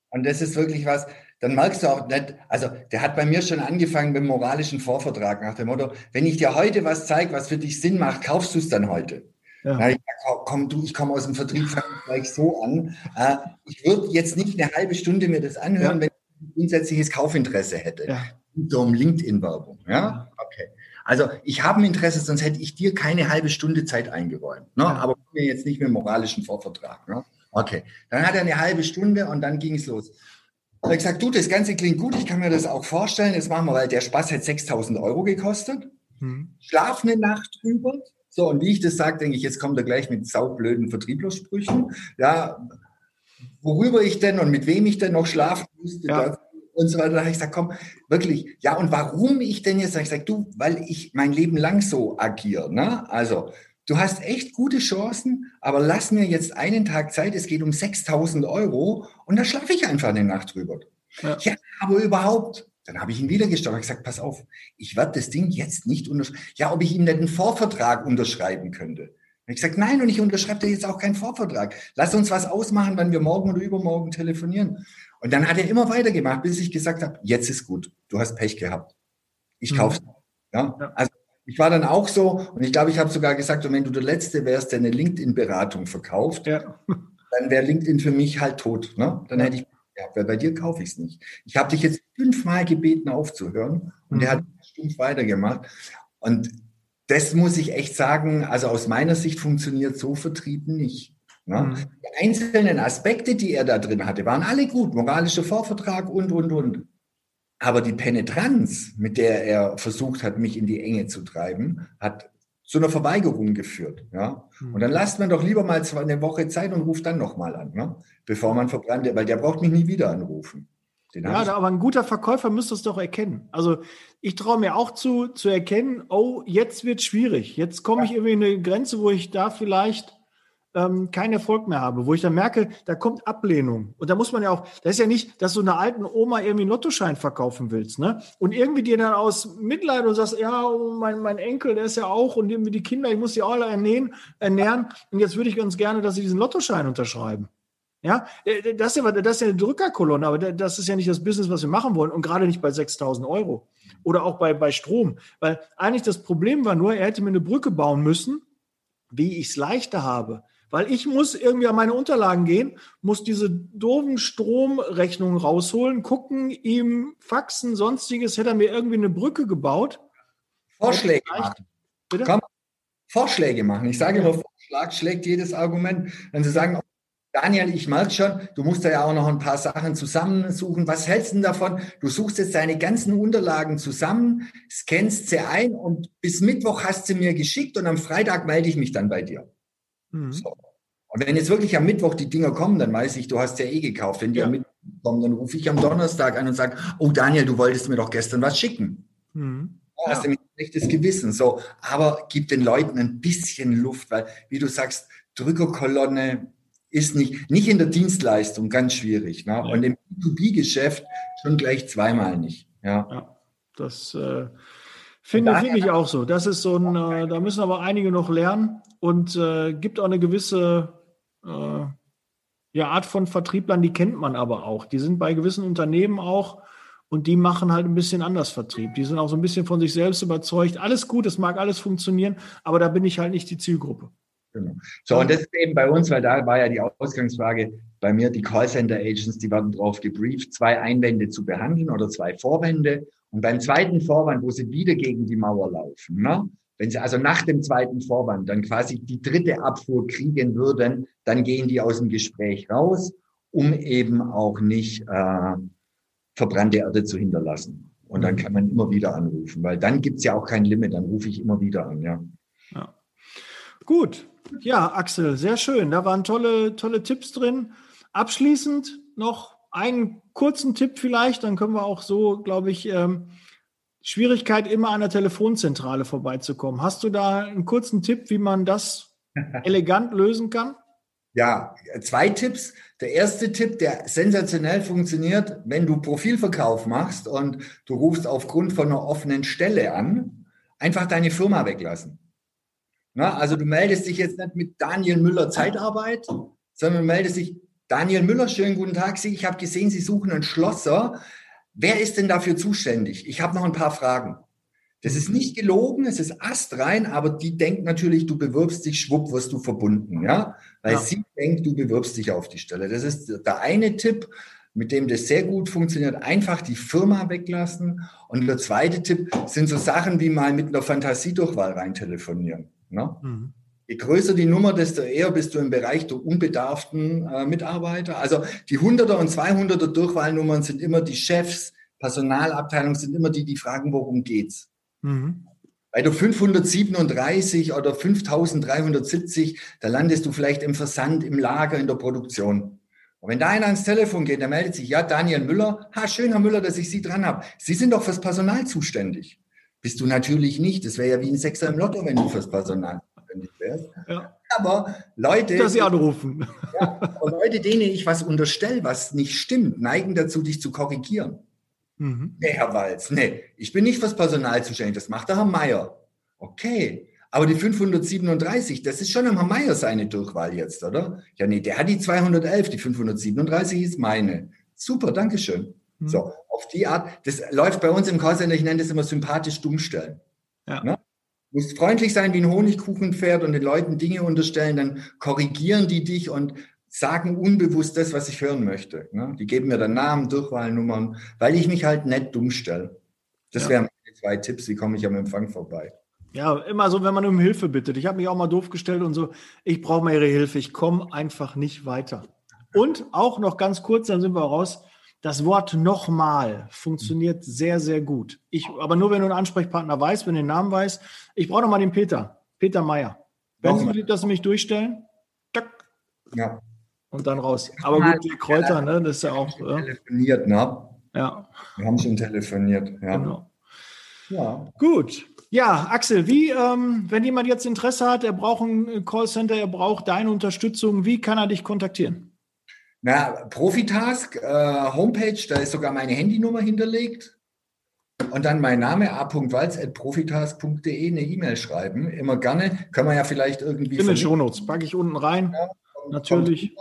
Und das ist wirklich was, dann merkst du auch nicht, also der hat bei mir schon angefangen mit dem moralischen Vorvertrag nach dem Motto, wenn ich dir heute was zeige, was für dich Sinn macht, kaufst du es dann heute. Ja. ich komm du, ich komme aus dem Vertrieb, fang gleich so an. Äh, ich würde jetzt nicht eine halbe Stunde mir das anhören, ja. wenn ich ein grundsätzliches Kaufinteresse hätte. Ja. So um LinkedIn-Werbung. Ja? Okay. Also ich habe ein Interesse, sonst hätte ich dir keine halbe Stunde Zeit eingeräumt. Ne? Aber mir jetzt nicht mit moralischen Vorvertrag. Ne? Okay, dann hat er eine halbe Stunde und dann ging es los. Er hat gesagt, du, das Ganze klingt gut, ich kann mir das auch vorstellen. Jetzt machen wir, weil der Spaß hat 6000 Euro gekostet. Hm. Schlaf eine Nacht drüber. So, und wie ich das sage, denke ich, jetzt kommt er gleich mit saublöden Vertrieblersprüchen. Ja, worüber ich denn und mit wem ich denn noch schlafen müsste. Ja und so weiter. Da habe ich gesagt, komm, wirklich, ja, und warum ich denn jetzt? Da habe ich gesagt, du, weil ich mein Leben lang so agiere. Ne? Also, du hast echt gute Chancen, aber lass mir jetzt einen Tag Zeit, es geht um 6000 Euro und da schlafe ich einfach eine Nacht drüber. Ja. ja, aber überhaupt. Dann habe ich ihn wieder gestoppt und gesagt, pass auf, ich werde das Ding jetzt nicht unterschreiben. Ja, ob ich ihm nicht einen Vorvertrag unterschreiben könnte. Und ich gesagt, nein, und ich unterschreibe dir jetzt auch keinen Vorvertrag. Lass uns was ausmachen, wann wir morgen oder übermorgen telefonieren. Und dann hat er immer weitergemacht, bis ich gesagt habe, jetzt ist gut, du hast Pech gehabt. Ich mhm. kauf's. Ja? ja? Also ich war dann auch so, und ich glaube, ich habe sogar gesagt, und wenn du der Letzte wärst, der eine LinkedIn-Beratung verkauft, ja. dann wäre LinkedIn für mich halt tot. Ne? Dann ja. hätte ich gehabt, weil bei dir kaufe ich es nicht. Ich habe dich jetzt fünfmal gebeten, aufzuhören, und mhm. er hat stumpf weitergemacht. Und das muss ich echt sagen, also aus meiner Sicht funktioniert so Vertrieb nicht. Ne? Mhm. Die einzelnen Aspekte, die er da drin hatte, waren alle gut. Moralischer Vorvertrag und, und, und. Aber die Penetranz, mit der er versucht hat, mich in die Enge zu treiben, hat zu einer Verweigerung geführt. Ja? Mhm. Und dann lasst man doch lieber mal eine Woche Zeit und ruft dann nochmal an, ne? bevor man verbrannt, weil der braucht mich nie wieder anrufen. Den ja, aber ein guter Verkäufer müsste es doch erkennen. Also ich traue mir auch zu, zu erkennen, oh, jetzt wird schwierig. Jetzt komme ja. ich irgendwie in eine Grenze, wo ich da vielleicht ähm, keinen Erfolg mehr habe, wo ich dann merke, da kommt Ablehnung. Und da muss man ja auch, das ist ja nicht, dass du einer alten Oma irgendwie einen Lottoschein verkaufen willst, ne? Und irgendwie dir dann aus Mitleid und sagst, ja, oh, mein, mein Enkel, der ist ja auch und irgendwie die Kinder, ich muss die alle ernähren, ernähren. Und jetzt würde ich ganz gerne, dass sie diesen Lottoschein unterschreiben. Ja, äh, das ist ja, das ist ja eine Drückerkolonne, aber das ist ja nicht das Business, was wir machen wollen und gerade nicht bei 6000 Euro oder auch bei, bei Strom, weil eigentlich das Problem war nur, er hätte mir eine Brücke bauen müssen, wie ich es leichter habe. Weil ich muss irgendwie an meine Unterlagen gehen, muss diese doofen Stromrechnungen rausholen, gucken, ihm faxen, sonstiges, hätte er mir irgendwie eine Brücke gebaut. Vorschläge machen. Bitte? Komm, Vorschläge machen. Ich sage immer, Vorschlag schlägt jedes Argument. Wenn Sie sagen, Daniel, ich merke schon, du musst da ja auch noch ein paar Sachen zusammensuchen. Was hältst du denn davon? Du suchst jetzt deine ganzen Unterlagen zusammen, scannst sie ein und bis Mittwoch hast sie mir geschickt und am Freitag melde ich mich dann bei dir. Mhm. So. Und wenn jetzt wirklich am Mittwoch die Dinger kommen, dann weiß ich, du hast ja eh gekauft. Wenn die ja. am Mittwoch kommen, dann rufe ich am Donnerstag an und sage, oh Daniel, du wolltest mir doch gestern was schicken. Mhm. Ja. Hast du ein schlechtes Gewissen. So, aber gib den Leuten ein bisschen Luft, weil, wie du sagst, Drückerkolonne ist nicht, nicht in der Dienstleistung ganz schwierig. Ne? Ja. Und im B2B-Geschäft schon gleich zweimal nicht. Ja. ja das äh, finde, finde ich auch so. Das ist so ein, äh, da müssen aber einige noch lernen und äh, gibt auch eine gewisse äh, ja, Art von Vertrieblern, die kennt man aber auch. Die sind bei gewissen Unternehmen auch und die machen halt ein bisschen anders Vertrieb. Die sind auch so ein bisschen von sich selbst überzeugt. Alles gut, es mag alles funktionieren, aber da bin ich halt nicht die Zielgruppe. Genau. So, und das ist eben bei uns, weil da war ja die Ausgangsfrage, bei mir die Callcenter-Agents, die werden darauf gebrieft, zwei Einwände zu behandeln oder zwei Vorwände. Und beim zweiten Vorwand, wo sie wieder gegen die Mauer laufen, ne? Wenn Sie also nach dem zweiten Vorwand dann quasi die dritte Abfuhr kriegen würden, dann gehen die aus dem Gespräch raus, um eben auch nicht äh, verbrannte Erde zu hinterlassen. Und dann kann man immer wieder anrufen, weil dann gibt's ja auch kein Limit, dann rufe ich immer wieder an, ja. ja. Gut, ja, Axel, sehr schön. Da waren tolle, tolle Tipps drin. Abschließend noch einen kurzen Tipp vielleicht, dann können wir auch so, glaube ich, ähm, Schwierigkeit, immer an der Telefonzentrale vorbeizukommen. Hast du da einen kurzen Tipp, wie man das elegant lösen kann? Ja, zwei Tipps. Der erste Tipp, der sensationell funktioniert, wenn du Profilverkauf machst und du rufst aufgrund von einer offenen Stelle an, einfach deine Firma weglassen. Na, also du meldest dich jetzt nicht mit Daniel Müller Zeitarbeit, sondern du meldest dich, Daniel Müller, schönen guten Tag. Sie, ich habe gesehen, Sie suchen einen Schlosser. Wer ist denn dafür zuständig? Ich habe noch ein paar Fragen. Das ist nicht gelogen, es ist astrein, aber die denkt natürlich, du bewirbst dich, schwupp, wirst du verbunden, ja? Weil ja. sie denkt, du bewirbst dich auf die Stelle. Das ist der eine Tipp, mit dem das sehr gut funktioniert. Einfach die Firma weglassen. Und der zweite Tipp sind so Sachen wie mal mit einer Fantasiedurchwahl rein telefonieren. Ne? Mhm. Je größer die Nummer, desto eher bist du im Bereich der unbedarften äh, Mitarbeiter. Also die 100er und 200er Durchwahlnummern sind immer die Chefs, Personalabteilung sind immer die, die fragen, worum geht's. Mhm. Bei der 537 oder 5370, da landest du vielleicht im Versand, im Lager, in der Produktion. Und wenn da einer ans Telefon geht, der meldet sich, ja, Daniel Müller, ha, schön, Herr Müller, dass ich Sie dran habe. Sie sind doch fürs Personal zuständig. Bist du natürlich nicht. Das wäre ja wie ein Sechser im Lotto, wenn du fürs Personal wärst. Ja. Aber Leute, dass sie anrufen. Ja, aber Leute, denen ich was unterstelle, was nicht stimmt, neigen dazu, dich zu korrigieren. Mhm. Nee, Herr Walz, nee, ich bin nicht fürs Personal zuständig, das macht der Herr Meier. Okay, aber die 537, das ist schon am Herr Meier seine Durchwahl jetzt, oder? Ja, nee, der hat die 211, die 537 ist meine. Super, Dankeschön. Mhm. So, auf die Art, das läuft bei uns im Callcenter, ich nenne das immer sympathisch dummstellen. Ja. Ne? Musst freundlich sein wie ein Honigkuchenpferd und den Leuten Dinge unterstellen, dann korrigieren die dich und sagen unbewusst das, was ich hören möchte. Ne? Die geben mir dann Namen, Durchwahlnummern, weil ich mich halt nett dumm stelle. Das ja. wären meine zwei Tipps, wie komme ich am Empfang vorbei. Ja, immer so, wenn man um Hilfe bittet. Ich habe mich auch mal doof gestellt und so, ich brauche mal Ihre Hilfe, ich komme einfach nicht weiter. Und auch noch ganz kurz, dann sind wir raus. Das Wort nochmal funktioniert sehr, sehr gut. Ich, aber nur, wenn du einen Ansprechpartner weißt, wenn du den Namen weißt. Ich brauche noch mal den Peter, Peter Meyer. Wenn Sie Sie mich durchstellen, tack. Ja. Und dann raus. Aber gut, die Kräuter, ne, das ist ja auch. Ja. Telefoniert, ne? Ja. Wir haben schon telefoniert, ja. Genau. Ja. Gut. Ja, Axel, wie, ähm, wenn jemand jetzt Interesse hat, er braucht ein Callcenter, er braucht deine Unterstützung, wie kann er dich kontaktieren? Na, Profitask, äh, Homepage, da ist sogar meine Handynummer hinterlegt. Und dann mein Name a.walz.profitask.de eine E-Mail schreiben. Immer gerne. Können wir ja vielleicht irgendwie. In den Shownotes packe ich unten rein. Ja, Natürlich.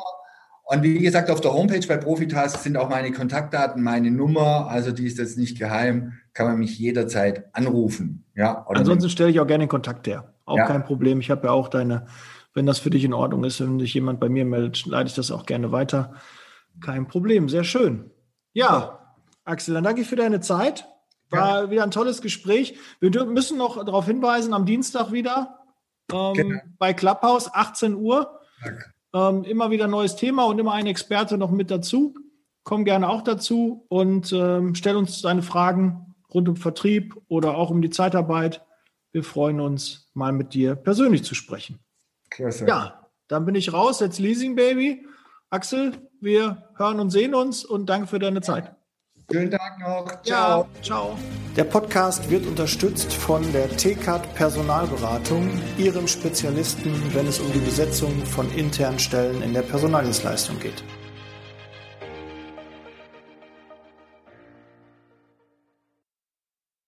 Und wie gesagt, auf der Homepage bei Profitask sind auch meine Kontaktdaten, meine Nummer. Also die ist jetzt nicht geheim. Kann man mich jederzeit anrufen. Ja, Ansonsten stelle ich auch gerne den Kontakt her. Auch ja. kein Problem. Ich habe ja auch deine wenn das für dich in Ordnung ist, wenn sich jemand bei mir meldet, leite ich das auch gerne weiter. Kein Problem, sehr schön. Ja, Axel, dann danke ich für deine Zeit. War ja. wieder ein tolles Gespräch. Wir müssen noch darauf hinweisen, am Dienstag wieder ähm, genau. bei Clubhouse, 18 Uhr. Ähm, immer wieder neues Thema und immer ein Experte noch mit dazu. Komm gerne auch dazu und ähm, stell uns deine Fragen rund um Vertrieb oder auch um die Zeitarbeit. Wir freuen uns, mal mit dir persönlich zu sprechen. Klasse. Ja, dann bin ich raus, jetzt Leasing Baby. Axel, wir hören und sehen uns und danke für deine Zeit. Schönen Tag noch. Ciao. Ja, ciao. Der Podcast wird unterstützt von der TCAT Personalberatung, ihrem Spezialisten, wenn es um die Besetzung von internen Stellen in der Personaldienstleistung geht.